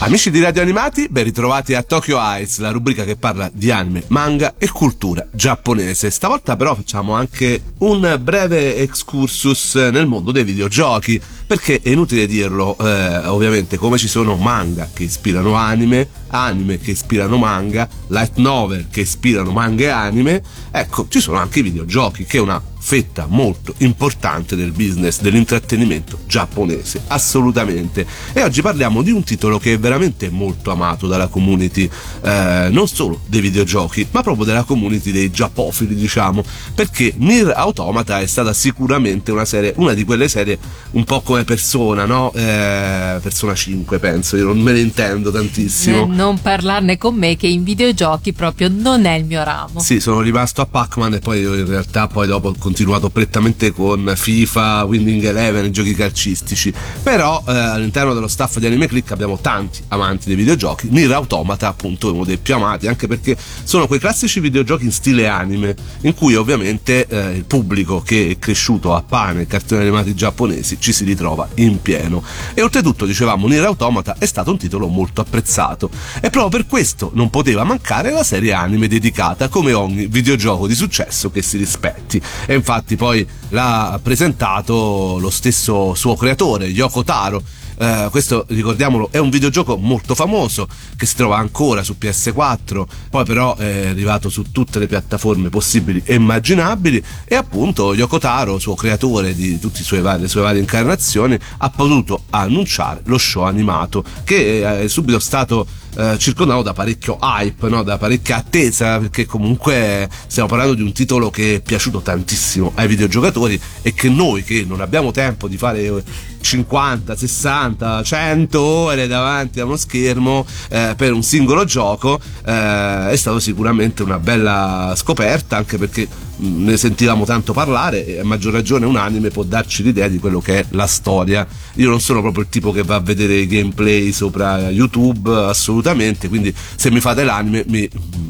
Amici di Radio Animati, ben ritrovati a Tokyo Eyes, la rubrica che parla di anime, manga e cultura giapponese. Stavolta però facciamo anche un breve excursus nel mondo dei videogiochi, perché è inutile dirlo, eh, ovviamente come ci sono manga che ispirano anime, anime che ispirano manga, light novel che ispirano manga e anime, ecco, ci sono anche i videogiochi, che è una fetta molto importante del business dell'intrattenimento giapponese, assolutamente. E oggi parliamo di un titolo che è veramente molto amato dalla community, eh, non solo dei videogiochi, ma proprio della community dei giappofili, diciamo, perché Nier Automata è stata sicuramente una serie, una di quelle serie un po' come Persona, no? Eh, Persona 5, penso, io non me ne intendo tantissimo. Eh, non parlarne con me che in videogiochi proprio non è il mio ramo. Sì, sono rimasto a Pac-Man e poi in realtà poi dopo ho continuato prettamente con FIFA, Winning Eleven, giochi calcistici. Però eh, all'interno dello staff di Anime Click abbiamo tanti amanti dei videogiochi. Nier Automata, appunto, è uno dei più amati, anche perché sono quei classici videogiochi in stile anime, in cui ovviamente eh, il pubblico che è cresciuto a pane cartoni animati giapponesi ci si ritrova in pieno. E oltretutto, dicevamo, Nier Automata è stato un titolo molto apprezzato. E proprio per questo non poteva mancare la serie anime dedicata come ogni videogioco di successo che si rispetti. E infatti poi l'ha presentato lo stesso suo creatore, Yoko Taro. Uh, questo ricordiamolo è un videogioco molto famoso che si trova ancora su PS4 poi però è arrivato su tutte le piattaforme possibili e immaginabili e appunto Yoko Taro suo creatore di tutte le sue varie incarnazioni ha potuto annunciare lo show animato che è subito stato eh, circondato da parecchio hype, no? da parecchia attesa, perché comunque stiamo parlando di un titolo che è piaciuto tantissimo ai videogiocatori e che noi che non abbiamo tempo di fare 50, 60, 100 ore davanti a uno schermo eh, per un singolo gioco eh, è stato sicuramente una bella scoperta anche perché mh, ne sentivamo tanto parlare e a maggior ragione un anime può darci l'idea di quello che è la storia. Io non sono proprio il tipo che va a vedere i gameplay sopra YouTube assolutamente quindi se mi fate l'anime mi,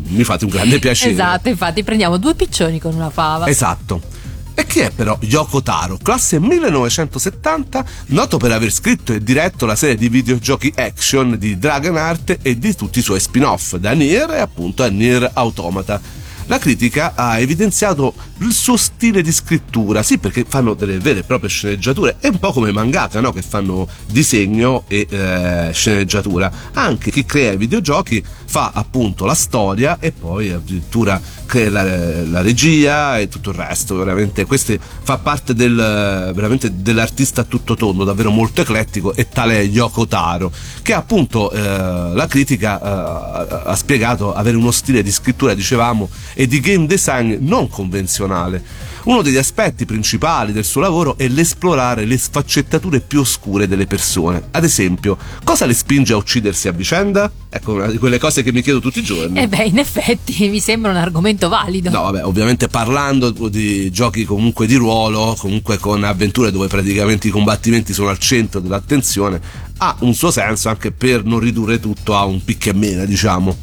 mi fate un grande piacere. Esatto infatti prendiamo due piccioni con una fava. Esatto e chi è però Yoko Taro, classe 1970, noto per aver scritto e diretto la serie di videogiochi action di Dragonheart e di tutti i suoi spin-off, da Nier e appunto a Nier Automata. La critica ha evidenziato il suo stile di scrittura, sì perché fanno delle vere e proprie sceneggiature, è un po' come mangaka no? che fanno disegno e eh, sceneggiatura. Anche chi crea i videogiochi fa appunto la storia e poi addirittura crea la, la regia e tutto il resto, veramente questo fa parte del, dell'artista tutto tondo, davvero molto eclettico e tale Yoko Taro, che appunto eh, la critica eh, ha spiegato avere uno stile di scrittura, dicevamo, e di game design non convenzionale. Uno degli aspetti principali del suo lavoro è l'esplorare le sfaccettature più oscure delle persone. Ad esempio, cosa le spinge a uccidersi a vicenda? Ecco, una di quelle cose che mi chiedo tutti i giorni. Eh beh, in effetti mi sembra un argomento valido. No, vabbè, ovviamente parlando di giochi comunque di ruolo, comunque con avventure dove praticamente i combattimenti sono al centro dell'attenzione, ha un suo senso anche per non ridurre tutto a un picche e mena, diciamo.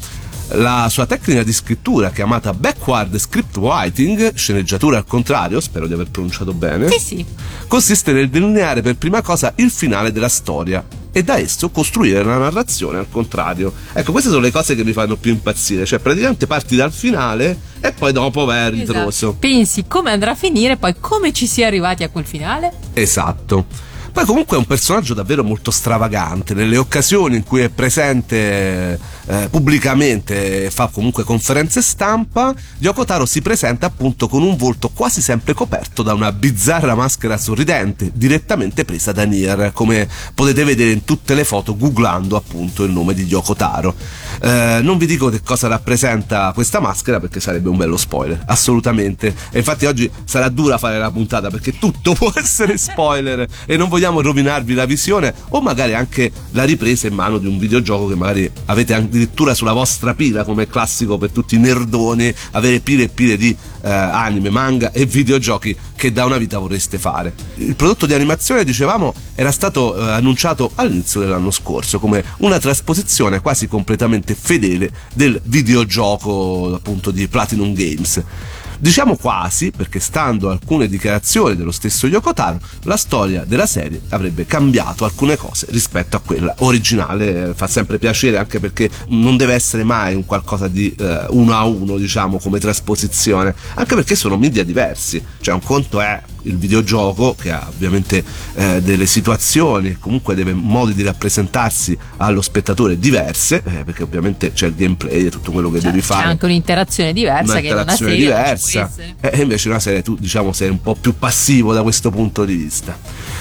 La sua tecnica di scrittura, chiamata backward script writing, sceneggiatura al contrario, spero di aver pronunciato bene, Sì, sì. consiste nel delineare per prima cosa il finale della storia e da esso costruire la narrazione al contrario. Ecco, queste sono le cose che mi fanno più impazzire, cioè praticamente parti dal finale e poi dopo vai a ritroso. Esatto. Pensi come andrà a finire, poi come ci si è arrivati a quel finale? Esatto. Poi comunque è un personaggio davvero molto stravagante, nelle occasioni in cui è presente eh, pubblicamente fa comunque conferenze stampa, Yoko Taro si presenta appunto con un volto quasi sempre coperto da una bizzarra maschera sorridente, direttamente presa da Nier, come potete vedere in tutte le foto googlando appunto il nome di Yoko Taro. Eh, non vi dico che cosa rappresenta questa maschera perché sarebbe un bello spoiler, assolutamente. E infatti oggi sarà dura fare la puntata perché tutto può essere spoiler e non vogliamo rovinarvi la visione o magari anche la ripresa in mano di un videogioco che magari avete addirittura sulla vostra pila come classico per tutti i nerdoni, avere pile e pile di eh, anime, manga e videogiochi che da una vita vorreste fare. Il prodotto di animazione, dicevamo, era stato eh, annunciato all'inizio dell'anno scorso come una trasposizione quasi completamente fedele del videogioco appunto di Platinum Games. Diciamo quasi, perché stando a alcune dichiarazioni dello stesso Yoko la storia della serie avrebbe cambiato alcune cose rispetto a quella originale. Fa sempre piacere anche perché non deve essere mai un qualcosa di eh, uno a uno, diciamo, come trasposizione, anche perché sono media diversi. Cioè, un conto è il videogioco che ha ovviamente eh, delle situazioni comunque deve modi di rappresentarsi allo spettatore diverse eh, perché ovviamente c'è il gameplay e tutto quello che cioè, devi fare. c'è anche un'interazione diversa un'interazione che diversa. e eh, invece una serie tu diciamo sei un po' più passivo da questo punto di vista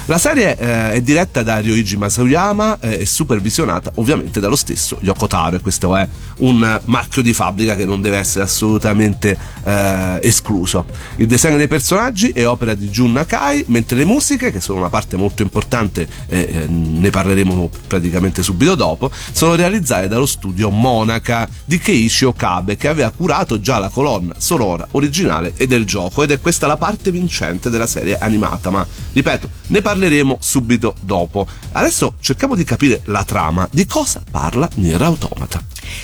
la serie eh, è diretta da Ryoichi Masayama eh, e supervisionata ovviamente dallo stesso Yoko Taro e questo è un marchio di fabbrica che non deve essere assolutamente eh, escluso. Il design dei personaggi è opera di Jun Nakai, mentre le musiche, che sono una parte molto importante, eh, eh, ne parleremo praticamente subito dopo, sono realizzate dallo studio Monaca di Keishi Okabe, che aveva curato già la colonna sonora originale e del gioco, ed è questa la parte vincente della serie animata, ma ripeto, ne parleremo subito dopo. Adesso cerchiamo di capire la trama, di cosa parla Nier Automata.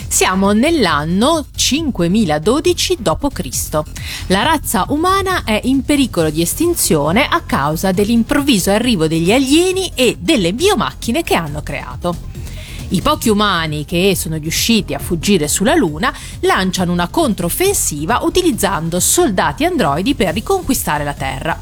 Siamo nell'anno 5012 d.C. La razza umana è in pericolo di estinzione a causa dell'improvviso arrivo degli alieni e delle biomacchine che hanno creato. I pochi umani che sono riusciti a fuggire sulla Luna lanciano una controffensiva utilizzando soldati androidi per riconquistare la Terra.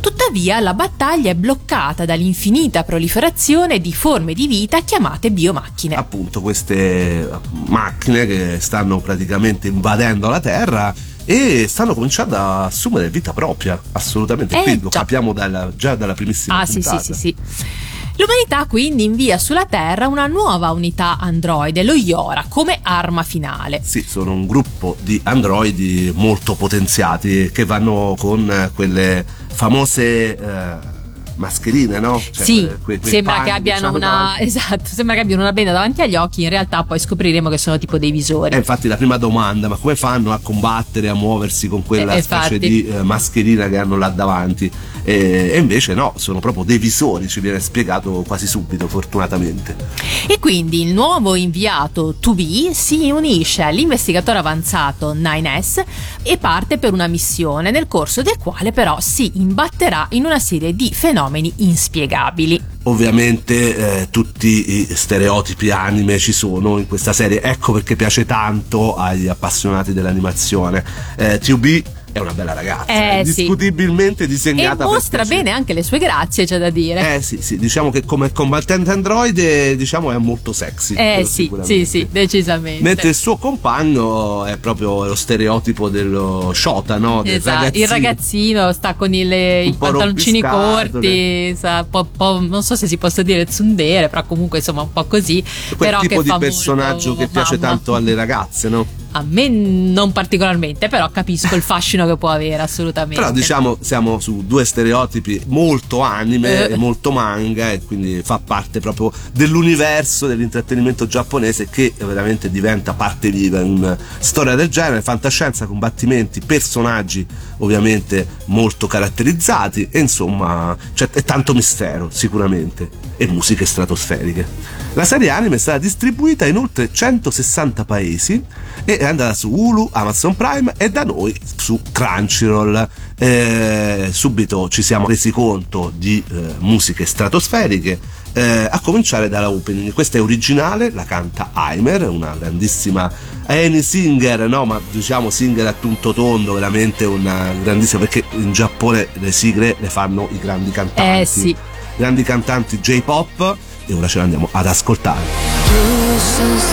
Tuttavia la battaglia è bloccata dall'infinita proliferazione di forme di vita chiamate biomacchine. Appunto queste macchine che stanno praticamente invadendo la Terra e stanno cominciando a assumere vita propria, assolutamente. Eh, Qui lo capiamo dalla- già dalla primissima Ah sì sì puntata. sì sì. L'umanità quindi invia sulla Terra una nuova unità androide, lo Iora, come arma finale. Sì, sono un gruppo di androidi molto potenziati che vanno con eh, quelle famose eh, mascherine, no? Cioè, sì, que- quei sembra panni che abbiano c'hanno una esatto, sembra che abbiano una benda davanti agli occhi, in realtà poi scopriremo che sono tipo dei visori. E infatti la prima domanda, ma come fanno a combattere, a muoversi con quella Eh, specie di eh, mascherina che hanno là davanti? E, e invece no, sono proprio dei visori, ci viene spiegato quasi subito, fortunatamente. E quindi il nuovo inviato 2B si unisce all'investigatore avanzato 9S e parte per una missione nel corso del quale però si imbatterà in una serie di fenomeni inspiegabili. Ovviamente eh, tutti i stereotipi anime ci sono in questa serie, ecco perché piace tanto agli appassionati dell'animazione. Eh, 2B è una bella ragazza, Eh, sì. discutibilmente E disegnata per mostra bene anche le sue grazie, c'è da dire. Eh sì, sì, diciamo che come combattente androide diciamo è molto sexy. Eh, sì, sì, sì, decisamente. Mentre il suo compagno è proprio lo stereotipo dello Shota, no? Del Esatto, il ragazzino sta con il- i pantaloncini corti, sa, po- po- non so se si possa dire tsundere, però comunque insomma un po' così. Quel però tipo di personaggio molto che piace mamma. tanto alle ragazze, no? A me non particolarmente, però capisco il fascino che può avere assolutamente. Però diciamo siamo su due stereotipi molto anime Eh. e molto manga e quindi fa parte proprio dell'universo dell'intrattenimento giapponese che veramente diventa parte viva in una storia del genere, fantascienza, combattimenti, personaggi ovviamente molto caratterizzati e insomma c'è è tanto mistero sicuramente e musiche stratosferiche. La serie anime è stata distribuita in oltre 160 paesi e è andata su Hulu, Amazon Prime e da noi su Crunchyroll. Eh, subito ci siamo resi conto di eh, musiche stratosferiche, eh, a cominciare dalla opening. Questa è originale, la canta Aimer, una grandissima Annie Singer, no, ma diciamo singer a tutto tondo, veramente una grandissima, perché in Giappone le sigle le fanno i grandi cantanti. Eh sì. grandi cantanti J-pop e ora ce l'andiamo ad ascoltare. since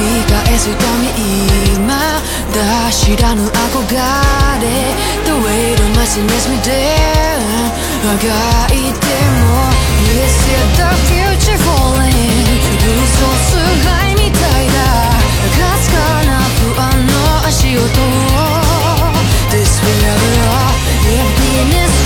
り返すため今だ知らぬ憧れ The way the messiness me down あがいても Is it the future falling 嘘すがいみたいだかすかな不安の足音を Despair Emptiness was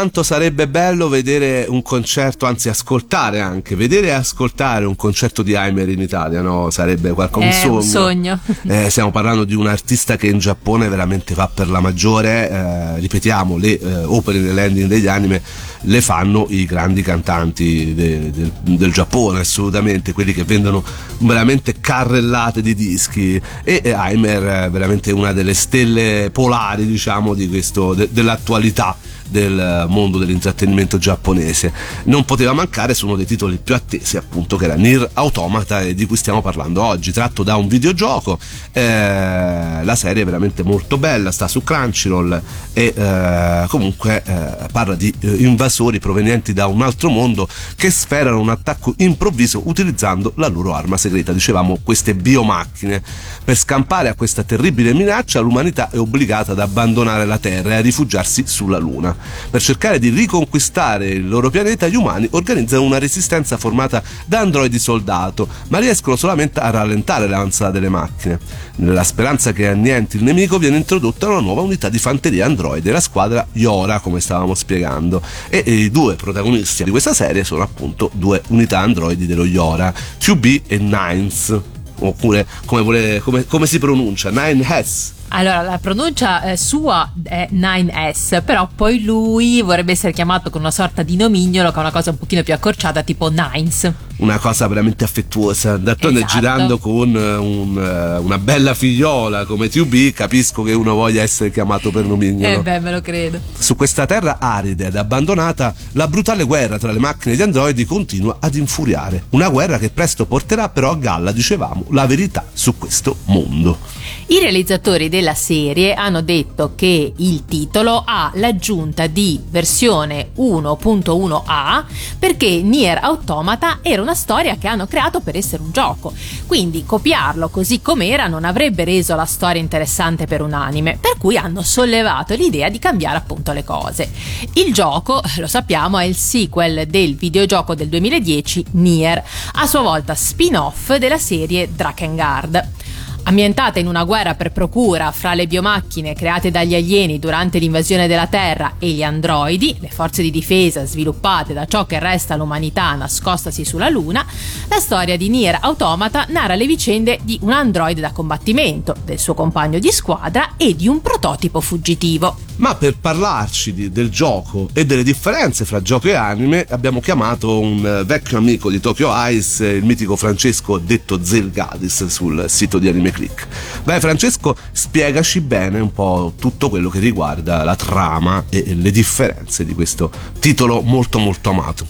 Quanto sarebbe bello vedere un concerto, anzi ascoltare anche, vedere e ascoltare un concerto di Heimer in Italia, no? Sarebbe qualcosa, un È sogno. un sogno. Eh, stiamo parlando di un artista che in Giappone veramente va per la maggiore, eh, ripetiamo, le eh, opere nell'ending degli anime le fanno i grandi cantanti de- de- del Giappone, assolutamente, quelli che vendono veramente carrellate di dischi e eh, Heimer è veramente una delle stelle polari, diciamo, di questo, de- dell'attualità del mondo dell'intrattenimento giapponese. Non poteva mancare su uno dei titoli più attesi, appunto, che era Nier Automata di cui stiamo parlando oggi, tratto da un videogioco. Eh, la serie è veramente molto bella, sta su Crunchyroll e eh, comunque eh, parla di eh, invasori provenienti da un altro mondo che sferano un attacco improvviso utilizzando la loro arma segreta, dicevamo queste biomacchine. Per scampare a questa terribile minaccia l'umanità è obbligata ad abbandonare la Terra e a rifugiarsi sulla Luna. Per cercare di riconquistare il loro pianeta, gli umani organizzano una resistenza formata da androidi soldato, ma riescono solamente a rallentare l'avanzata delle macchine. Nella speranza che annienti il nemico viene introdotta una nuova unità di fanteria androide, la squadra Yora, come stavamo spiegando. E, i due protagonisti di questa serie sono appunto due unità androidi dello Yora, 2B e Nines oppure come, vuole, come, come si pronuncia, Nine S. Allora, la pronuncia eh, sua è 9S, però poi lui vorrebbe essere chiamato con una sorta di nomignolo che è una cosa un pochino più accorciata, tipo Nines. Una cosa veramente affettuosa. D'altronde Esatto. girando con eh, un, eh, una bella figliola come 2B, capisco che uno voglia essere chiamato per nomignolo. Eh beh, me lo credo. Su questa terra arida ed abbandonata, la brutale guerra tra le macchine e gli androidi continua ad infuriare. Una guerra che presto porterà però a galla, dicevamo, la verità su questo mondo. I realizzatori della serie hanno detto che il titolo ha l'aggiunta di versione 1.1a perché Nier Automata era una storia che hanno creato per essere un gioco. Quindi copiarlo così com'era non avrebbe reso la storia interessante per un anime, per cui hanno sollevato l'idea di cambiare appunto le cose. Il gioco, lo sappiamo, è il sequel del videogioco del 2010 Nier, a sua volta spin-off della serie Drakengard. Ambientata in una guerra per procura fra le biomacchine create dagli alieni durante l'invasione della Terra e gli androidi, le forze di difesa sviluppate da ciò che resta l'umanità nascostasi sulla Luna, la storia di Nier Automata narra le vicende di un androide da combattimento, del suo compagno di squadra e di un prototipo fuggitivo. Ma per parlarci di- del gioco e delle differenze fra gioco e anime abbiamo chiamato un eh, vecchio amico di Tokyo Ice, il mitico Francesco detto Zelgadis sul sito di Anime Click. Beh Francesco, spiegaci bene un po' tutto quello che riguarda la trama e le differenze di questo titolo molto molto amato.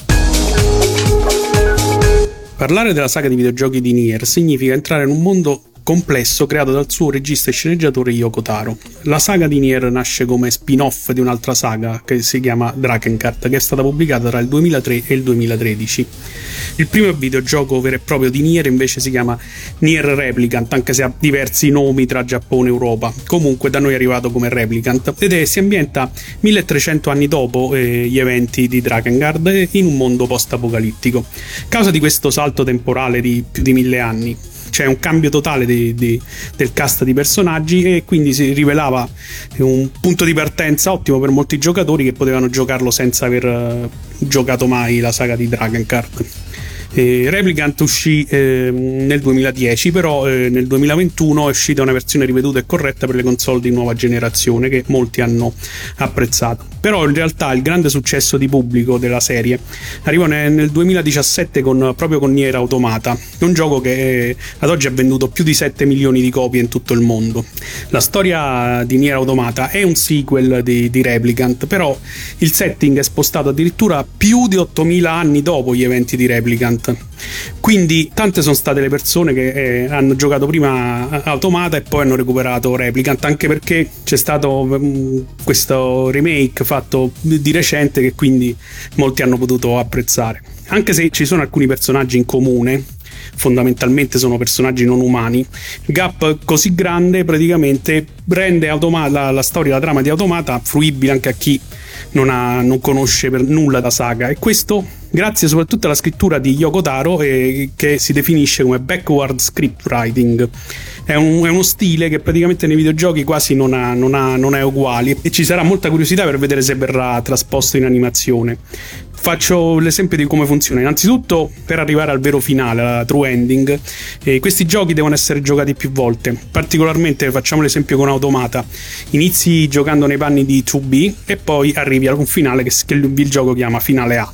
Parlare della saga di videogiochi di Nier significa entrare in un mondo complesso creato dal suo regista e sceneggiatore Yoko Taro. La saga di Nier nasce come spin-off di un'altra saga che si chiama Drakengard, che è stata pubblicata tra il 2003 e il 2013. Il primo videogioco vero e proprio di Nier invece si chiama Nier Replicant, anche se ha diversi nomi tra Giappone e Europa. Comunque da noi è arrivato come Replicant ed è, si ambienta 1300 anni dopo eh, gli eventi di Drakengard eh, in un mondo post-apocalittico. Causa di questo salto temporale di più di mille anni, c'è un cambio totale di- di- del cast di personaggi e quindi si rivelava un punto di partenza ottimo per molti giocatori che potevano giocarlo senza aver eh, giocato mai la saga di Dragoncard. Eh, Replicant uscì eh, nel 2010, però eh, nel 2021 è uscita una versione riveduta e corretta per le console di nuova generazione che molti hanno apprezzato. Però in realtà il grande successo di pubblico della serie arrivò nel, nel 2017 con, proprio con Nier Automata, un gioco che eh, ad oggi ha venduto più di 7 milioni di copie in tutto il mondo. La storia di Nier Automata è un sequel di, di Replicant, però il setting è spostato addirittura più di 8000 anni dopo gli eventi di Replicant. Quindi tante sono state le persone che eh, hanno giocato prima Automata e poi hanno recuperato Replicant, anche perché c'è stato mm, questo remake fatto di recente che quindi molti hanno potuto apprezzare. Anche se ci sono alcuni personaggi in comune, fondamentalmente sono personaggi non umani. Gap così grande praticamente rende Automa- la, la storia, la trama di Automata fruibile anche a chi non, ha- non conosce per nulla la saga e questo grazie soprattutto alla scrittura di Yoko Taro eh, che si definisce come backward script writing. È, un- è uno stile che praticamente nei videogiochi quasi non, ha- non ha- non è uguale e ci sarà molta curiosità per vedere se verrà trasposto in animazione. Faccio l'esempio di come funziona. Innanzitutto, per arrivare al vero finale, alla true ending, eh, questi giochi devono essere giocati più volte. Particolarmente facciamo l'esempio con Automata. Inizi giocando nei panni di 2B e poi arrivi a un finale che, che il, gioco chiama finale A.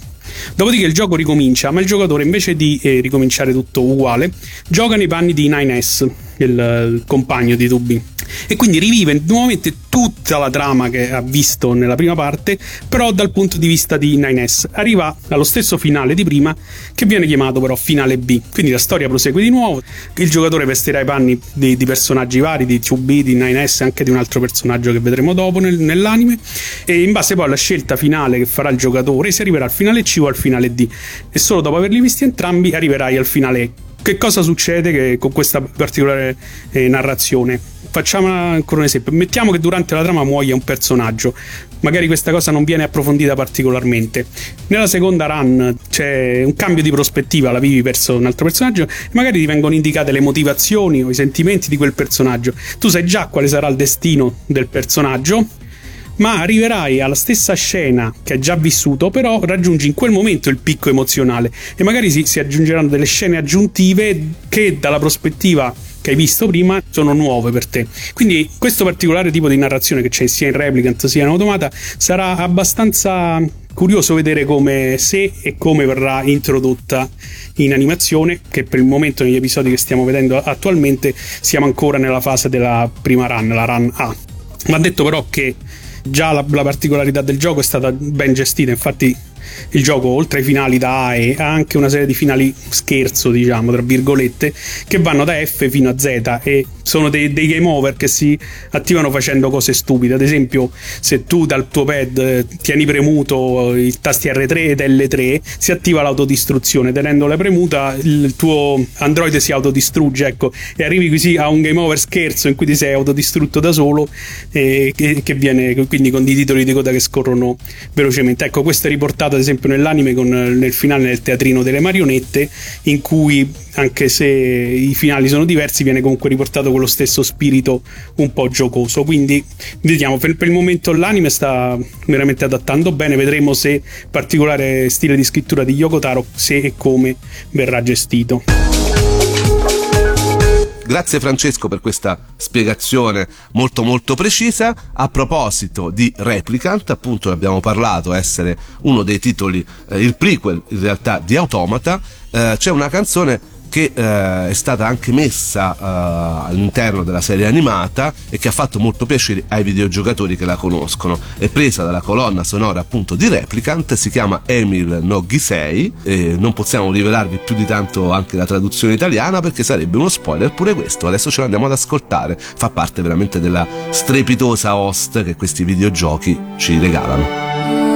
Dopodiché il gioco ricomincia, ma il giocatore invece di eh, ricominciare tutto uguale, gioca nei panni di 9S, il, il compagno di 2B. E quindi rivive nuovamente tutta la trama che ha visto nella prima parte, però dal punto di vista di 9S. Arriva allo stesso finale di prima, che viene chiamato però finale B. Quindi la storia prosegue di nuovo, il giocatore vestirà i panni di, di personaggi vari, di 2B, di 9S, anche di un altro personaggio che vedremo dopo nel- nell'anime, e in base poi alla scelta finale che farà il giocatore si arriverà al finale C o al finale D. E solo dopo averli visti entrambi arriverai al finale che cosa succede che- con questa particolare eh, narrazione? Facciamo ancora un esempio. Mettiamo che durante la trama muoia un personaggio. Magari questa cosa non viene approfondita particolarmente. Nella seconda run c'è un cambio di prospettiva, la vivi verso un altro personaggio, e magari ti vengono indicate le motivazioni o i sentimenti di quel personaggio. Tu sai già quale sarà il destino del personaggio, ma arriverai alla stessa scena che hai già vissuto, però raggiungi in quel momento il picco emozionale e magari si, si aggiungeranno delle scene aggiuntive che dalla prospettiva che hai visto prima sono nuove per te. Quindi questo particolare tipo di narrazione che c'è sia in Replicant sia in Automata sarà abbastanza curioso vedere come se e come verrà introdotta in animazione che per il momento negli episodi che stiamo vedendo attualmente siamo ancora nella fase della prima run, la run A. Va detto però che già la, la particolarità del gioco è stata ben gestita, infatti il gioco oltre ai finali da A e ha anche una serie di finali scherzo, diciamo, tra virgolette, che vanno da F fino a Z e sono dei, dei game over che si attivano facendo cose stupide. Ad esempio, se tu dal tuo pad eh, tieni premuto i tasti R3 ed L3, si attiva l'autodistruzione. Tenendola premuta, il tuo Android si autodistrugge, ecco, e arrivi così a un game over scherzo in cui ti sei autodistrutto da solo, e che, che viene quindi con dei titoli di coda che scorrono velocemente. Ecco, questo è riportato ad esempio nell'anime con, nel finale nel teatrino delle marionette, in cui anche se i finali sono diversi, viene comunque riportato con lo stesso spirito un po' giocoso. Quindi vediamo, per, per il momento l'anime sta veramente adattando bene, vedremo se particolare stile di scrittura di Yoko Taro, se e come verrà gestito. Grazie Francesco per questa spiegazione molto molto precisa. A proposito di Replicant, appunto abbiamo parlato, essere uno dei titoli, eh, il prequel in realtà di Automata, eh, c'è una canzone che eh, è stata anche messa eh, all'interno della serie animata e che ha fatto molto piacere ai videogiocatori che la conoscono. È presa dalla colonna sonora appunto di Replicant, si chiama Emil no Gisei e non possiamo rivelarvi più di tanto anche la traduzione italiana perché sarebbe uno spoiler pure questo. Adesso ce l'andiamo ad ascoltare, fa parte veramente della strepitosa host che questi videogiochi ci regalano.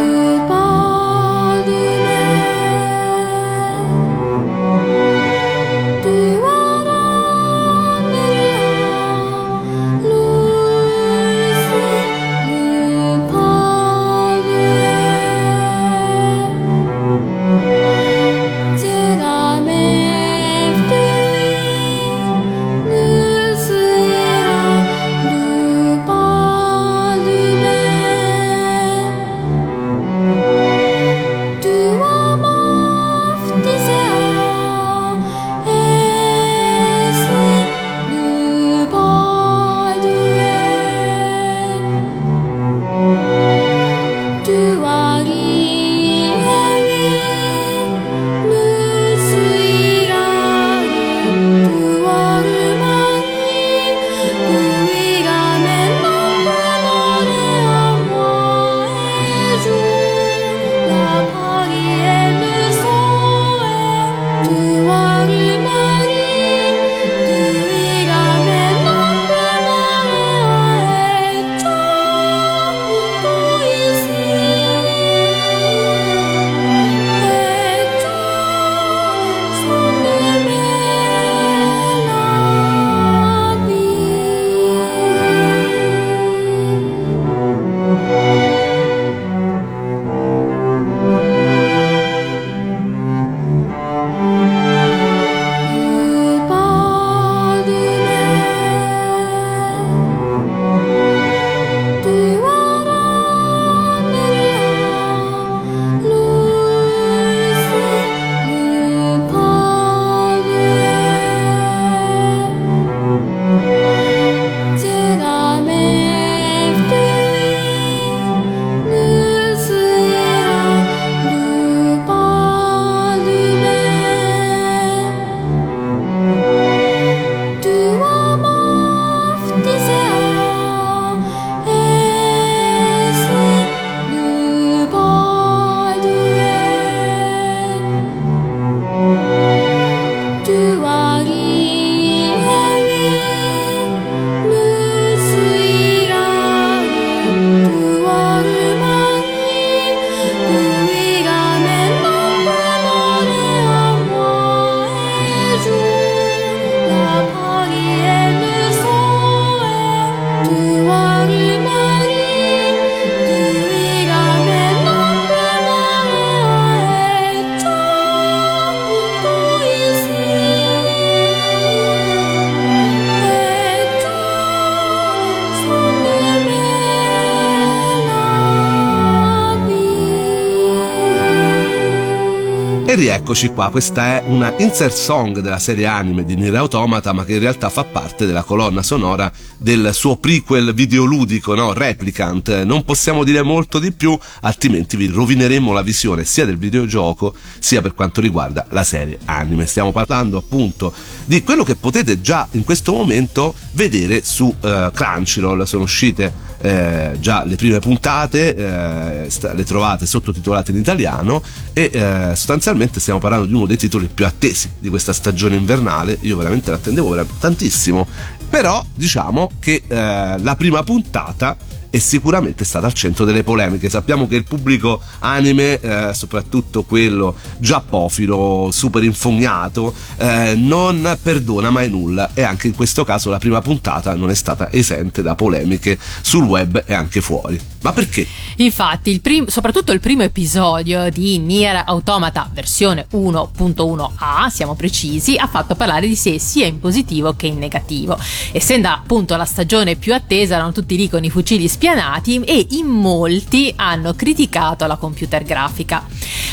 Rieccoci qua, questa è una insert song della serie anime di Nier Automata, ma che in realtà fa parte della colonna sonora del suo prequel videoludico, no? Replicant. Non possiamo dire molto di più, altrimenti vi rovineremo la visione sia del videogioco sia per quanto riguarda la serie anime. Stiamo parlando appunto di quello che potete già in questo momento vedere su uh, Crunchyroll. Sono uscite eh, già le prime puntate, eh, le trovate sottotitolate in italiano e eh, sostanzialmente stiamo parlando di uno dei titoli più attesi di questa stagione invernale, io veramente l'attendevo tantissimo, però diciamo che eh, la prima puntata è sicuramente stata al centro delle polemiche. Sappiamo che il pubblico anime, eh, soprattutto quello giappofilo, super infognato, eh, non perdona mai nulla e anche in questo caso la prima puntata non è stata esente da polemiche sul web e anche fuori. Ma perché? Infatti, il prim- soprattutto il primo episodio di Nier Automata versione 1.1a, siamo precisi, ha fatto parlare di sé sia in positivo che in negativo. Essendo appunto la stagione più attesa, erano tutti lì con i fucili spianati e in molti hanno criticato la computer grafica.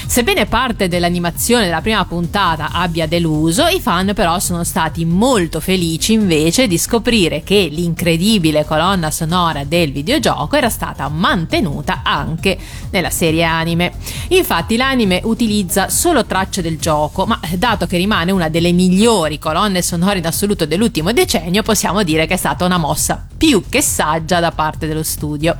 Sebbene parte dell'animazione della prima puntata abbia deluso, i fan però sono stati molto felici invece di scoprire che l'incredibile colonna sonora del videogioco era stata mantenuta anche nella serie anime. Infatti l'anime utilizza solo tracce del gioco, ma dato che rimane una delle migliori colonne sonore in assoluto dell'ultimo decennio, possiamo dire che è stata una mossa più che saggia da parte dello studio.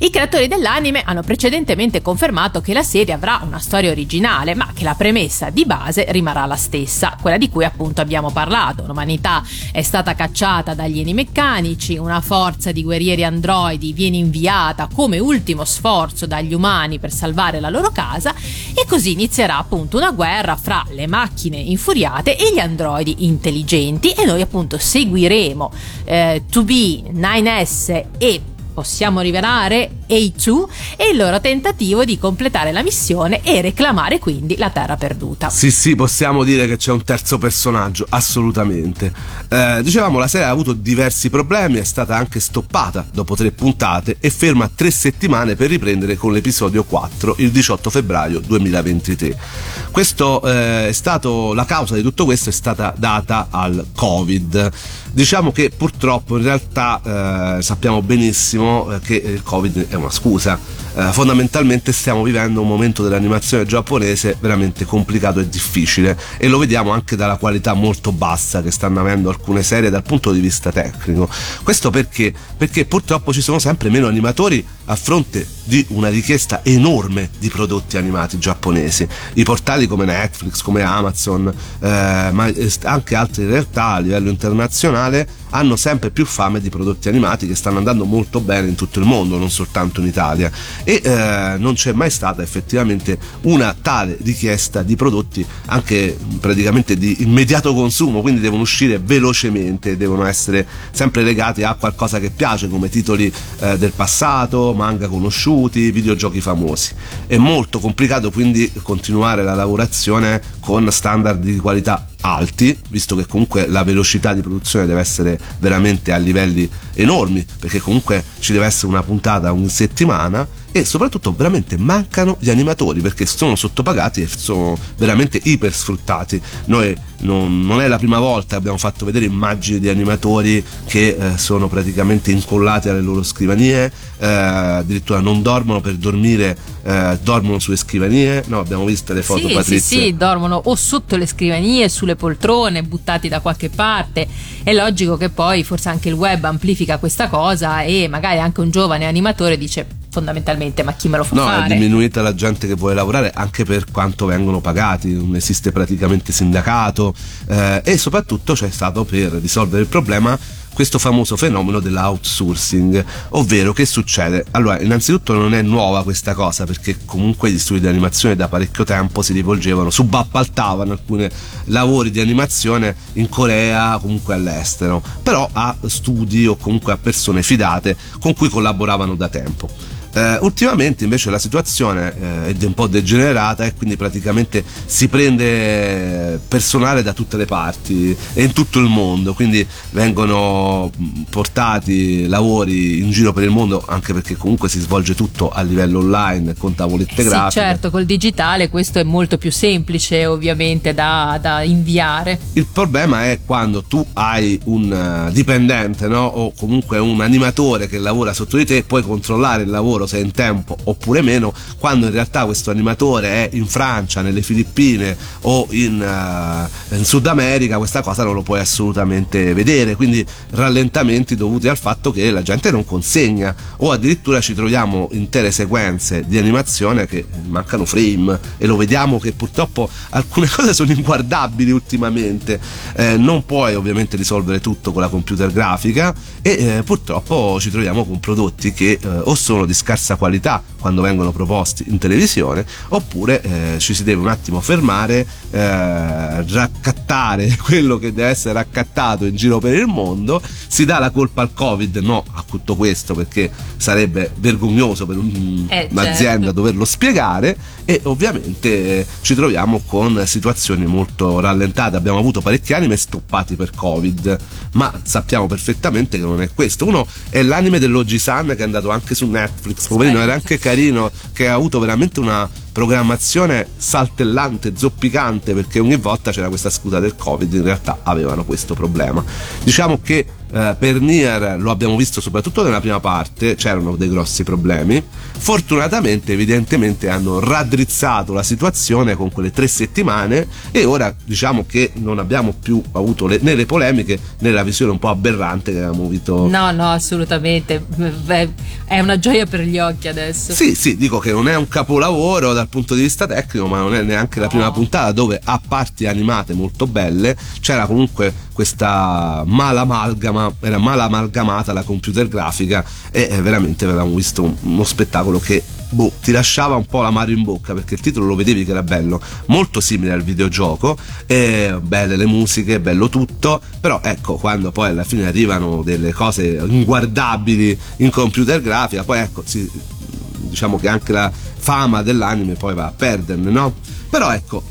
I creatori dell'anime hanno precedentemente confermato che la serie avrà una storia originale, ma che la premessa di base rimarrà la stessa, quella di cui appunto abbiamo parlato. L'umanità è stata cacciata dagli eni meccanici, una forza di guerrieri androidi viene inviata come ultimo sforzo dagli umani per salvare la loro casa e così inizierà appunto una guerra fra le macchine infuriate e gli androidi intelligenti e noi appunto seguiremo eh, 2B, 9S e possiamo rivelare A2 e il loro tentativo di completare la missione e reclamare quindi la terra perduta. Sì, sì, possiamo dire che c'è un terzo personaggio, assolutamente. Eh, dicevamo, la serie ha avuto diversi problemi, è stata anche stoppata dopo tre puntate e ferma tre settimane per riprendere con l'episodio 4 il 18 febbraio 2023. Questo eh, è stato, la causa di tutto questo è stata data al Covid. Diciamo che purtroppo in realtà eh, sappiamo benissimo eh, che il Covid è una scusa. Eh, fondamentalmente stiamo vivendo un momento dell'animazione giapponese veramente complicato e difficile e lo vediamo anche dalla qualità molto bassa che stanno avendo alcune serie dal punto di vista tecnico. Questo perché? Perché purtroppo ci sono sempre meno animatori a fronte di una richiesta enorme di prodotti animati giapponesi. I portali come Netflix, come Amazon, eh, ma anche altre realtà a livello internazionale hanno sempre più fame di prodotti animati che stanno andando molto bene in tutto il mondo, non soltanto in Italia. E eh, non c'è mai stata effettivamente una tale richiesta di prodotti anche praticamente di immediato consumo, quindi devono uscire velocemente, devono essere sempre legati a qualcosa che piace, come titoli eh, del passato, manga conosciuti, videogiochi famosi. È molto complicato quindi continuare la lavorazione con standard di qualità alti, visto che comunque la velocità di produzione deve essere veramente a livelli enormi, perché comunque ci deve essere una puntata ogni settimana e soprattutto veramente mancano gli animatori perché sono sottopagati e sono veramente iper sfruttati. Noi non, non è la prima volta che abbiamo fatto vedere immagini di animatori che eh, sono praticamente incollati alle loro scrivanie, eh, addirittura non dormono per dormire, eh, dormono sulle scrivanie. No, abbiamo visto le foto sì, Patrizia. Sì, sì, dormono o sotto le scrivanie, sulle poltrone, buttati da qualche parte. È logico che poi forse anche il web amplifica questa cosa e magari anche un giovane animatore dice fondamentalmente, ma chi me lo fa no, fare? No, è diminuita la gente che vuole lavorare anche per quanto vengono pagati, non esiste praticamente sindacato eh, e soprattutto c'è stato per risolvere il problema questo famoso fenomeno dell'outsourcing, ovvero che succede? Allora, innanzitutto non è nuova questa cosa perché comunque gli studi di animazione da parecchio tempo si rivolgevano, subappaltavano alcuni lavori di animazione in Corea, comunque all'estero, però a studi o comunque a persone fidate con cui collaboravano da tempo. Eh, ultimamente invece la situazione eh, è un po' degenerata e quindi praticamente si prende personale da tutte le parti e in tutto il mondo, quindi vengono mh, portati lavori in giro per il mondo anche perché comunque si svolge tutto a livello online con tavolette Sì, grafiche. certo, col digitale questo è molto più semplice ovviamente da, da inviare. Il problema è quando tu hai un eh, dipendente no? o comunque un animatore che lavora sotto di te e puoi controllare il lavoro se è in tempo oppure meno, quando in realtà questo animatore è in Francia, nelle Filippine o in, eh, in Sud America, questa cosa non lo puoi assolutamente vedere, quindi rallentamenti dovuti al fatto che la gente non consegna. O addirittura ci troviamo intere sequenze di animazione che mancano frame e lo vediamo che purtroppo alcune cose sono inguardabili ultimamente. Eh, non puoi ovviamente risolvere tutto con la computer grafica e eh, purtroppo ci troviamo con prodotti che eh, o sono di scarsa qualità quando vengono proposti in televisione oppure eh, ci si deve un attimo fermare eh, raccattare quello che deve essere raccattato in giro per il mondo. Si dà la colpa al covid? No a tutto questo perché sarebbe vergognoso per un- Eh, un'azienda certo. doverlo spiegare e ovviamente ci troviamo con situazioni molto rallentate. Abbiamo avuto parecchi anime stoppati per covid ma sappiamo perfettamente che non è questo. Uno è l'anime dell'Oji-san che è andato anche su Netflix. Poverino era anche carino che ha avuto veramente una programmazione saltellante, zoppicante perché ogni volta c'era questa scusa del covid in realtà avevano questo problema. Diciamo che eh, per Nier lo abbiamo visto soprattutto nella prima parte c'erano dei grossi problemi fortunatamente evidentemente hanno raddrizzato la situazione con quelle tre settimane e ora diciamo che non abbiamo più avuto le- né le polemiche né la visione un po' aberrante che avevamo avuto No, no, assolutamente. È una gioia per gli occhi adesso. Sì, sì, dico che non è un capolavoro dal punto di vista tecnico, ma non è neanche la prima puntata dove a parti animate molto belle c'era comunque questa mala era mala amalgamata la computer grafica e eh, veramente avevamo visto un- uno spettacolo che boh, ti lasciava un po' l'amaro in bocca perché il titolo lo vedevi che era bello, molto simile al videogioco, e belle le musiche, bello tutto, però ecco quando poi alla fine arrivano delle cose inguardabili in computer grafica, poi ecco si, diciamo che anche la fama dell'anime poi va a perderne, no? Però ecco,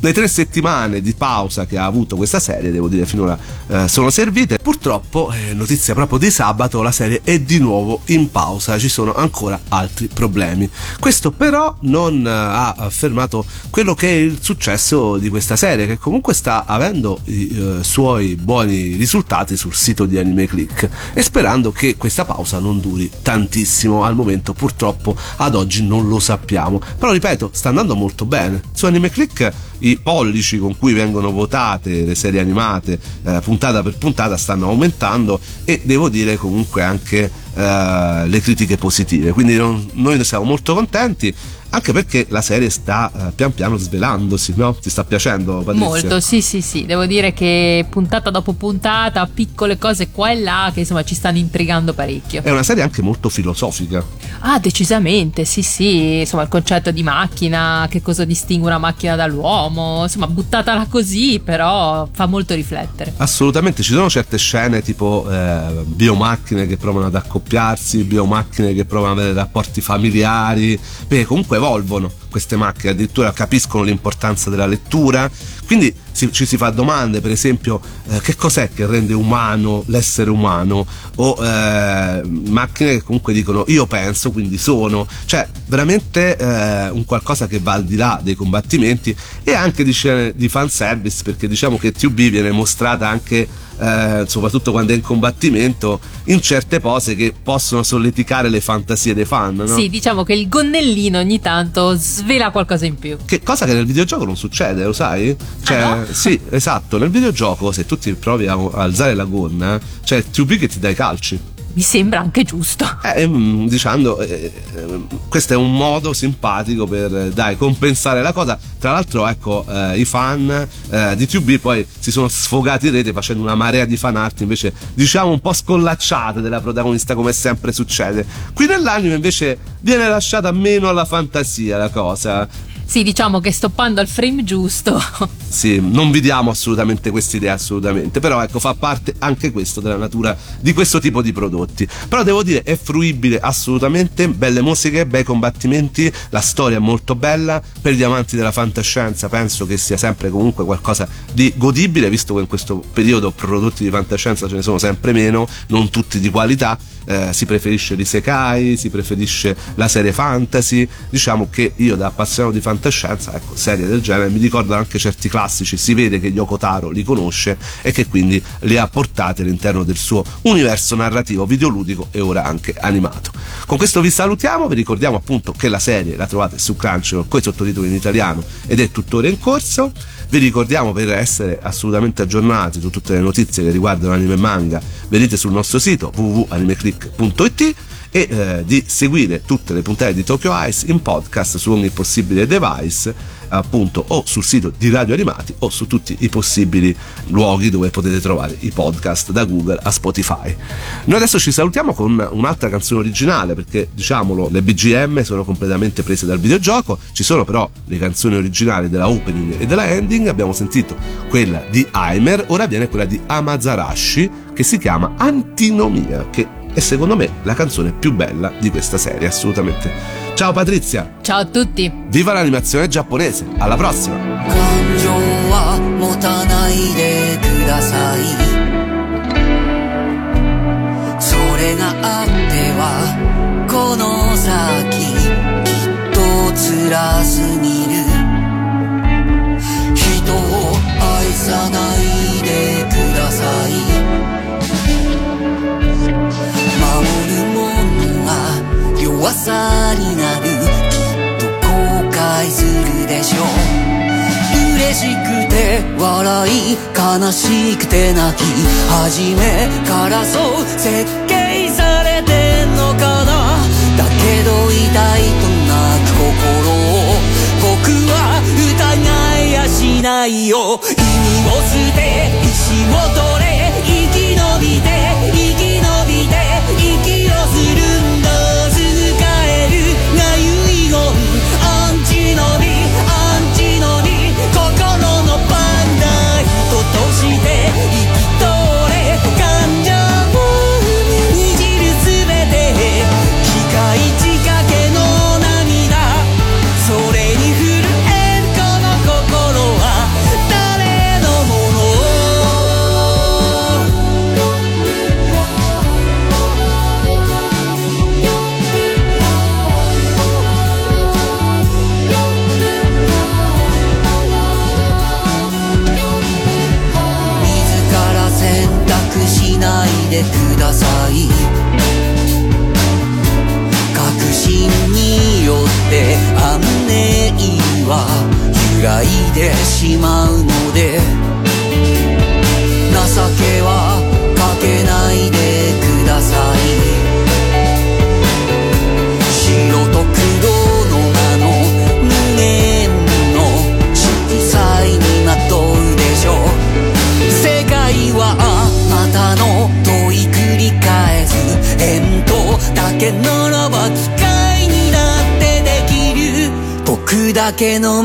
le tre settimane di pausa che ha avuto questa serie, devo dire, finora eh, sono servite. Purtroppo, eh, notizia proprio di sabato, la serie è di nuovo in pausa, ci sono ancora altri problemi. Questo però non eh, ha fermato quello che è il successo di questa serie, che comunque sta avendo i eh, suoi buoni risultati sul sito di Anime Click e sperando che questa pausa non duri tantissimo. Al momento, purtroppo, ad oggi non lo sappiamo. Però ripeto, sta andando molto bene. Su Anime Click i pollici con cui vengono votate le serie animate eh, puntata per puntata stanno aumentando e devo dire comunque anche eh, le critiche positive. Quindi non- noi ne siamo molto contenti anche perché la serie sta eh, pian piano svelandosi no? ti sta piacendo Patrizia? Molto, sì, sì, sì. Devo dire che puntata dopo puntata, piccole cose qua e là che insomma ci stanno intrigando parecchio. è una serie anche molto filosofica Ah, decisamente, sì, sì. Insomma, il concetto di macchina, che cosa distingue una macchina dall'uomo, insomma, buttatela così, però fa molto riflettere. Assolutamente, ci sono certe scene tipo eh, biomacchine che provano ad accoppiarsi, biomacchine che provano ad avere rapporti familiari, perché comunque evolvono queste macchine, addirittura capiscono l'importanza della lettura, quindi si- ci si fa domande, per esempio, eh, che cos'è che rende umano l'essere umano? O eh, macchine che comunque dicono io penso, quindi sono, cioè veramente eh, un qualcosa che va al di là dei combattimenti e anche di scene di fanservice, perché diciamo che TUB viene mostrata anche eh, soprattutto quando è in combattimento, in certe pose che possono solleticare le fantasie dei fan. No? Sì, diciamo che il gonnellino ogni tanto svela qualcosa in più. Che cosa che nel videogioco non succede, lo sai? Cioè, Ah, no? sì, esatto, nel videogioco se tu ti provi a alzare la gonna, c'è il 2B che ti dà i calci. Mi sembra anche giusto. Eh, dicendo, eh, questo è un modo simpatico per eh, dai, compensare la cosa. Tra l'altro, ecco, eh, i fan eh, di 2B poi si sono sfogati in rete facendo una marea di fan art invece, diciamo, un po' scollacciate della protagonista, come sempre succede. Qui nell'anime invece viene lasciata meno alla fantasia la cosa. Sì, diciamo che stoppando al frame giusto. Sì, non vediamo assolutamente questa idea, assolutamente. Però ecco, fa parte anche questo della natura di questo tipo di prodotti. Però devo dire, è fruibile assolutamente, belle musiche, bei combattimenti, la storia è molto bella. Per gli amanti della fantascienza penso che sia sempre comunque qualcosa di godibile, visto che in questo periodo prodotti di fantascienza ce ne sono sempre meno, non tutti di qualità. Eh, si preferisce l'isekai, si preferisce la serie fantasy. Diciamo che io da appassionato di fantascienza, ecco, serie del genere, mi ricordo anche certi classici, si vede che Yoko Taro li conosce e che quindi li ha portati all'interno del suo universo narrativo videoludico e ora anche animato. Con questo vi salutiamo, vi ricordiamo appunto che la serie la trovate su Crunchyroll con i sottotitoli in italiano ed è tuttora in corso. Vi ricordiamo per essere assolutamente aggiornati su tutte le notizie che riguardano anime e manga, venite sul nostro sito www.animeclick.it e eh, di seguire tutte le puntate di Tokyo Ice in podcast su ogni possibile device appunto o sul sito di Radio Animati o su tutti i possibili luoghi dove potete trovare i podcast da Google a Spotify. Noi adesso ci salutiamo con un'altra canzone originale perché diciamolo le BGM sono completamente prese dal videogioco, ci sono però le canzoni originali della opening e della ending, abbiamo sentito quella di Aimer, ora viene quella di Amazarashi che si chiama Antinomia che è secondo me la canzone più bella di questa serie assolutamente. Ciao Patrizia! Ciao a tutti! Viva l'animazione giapponese, alla prossima! が弱さになる。きっと後悔するでしょう。嬉しくて笑い悲しくて泣き初めからそう設計されてんのかな。だけど痛いと泣く心を僕は疑いやしないよ。意味を捨て石を取れ生き延びて。けの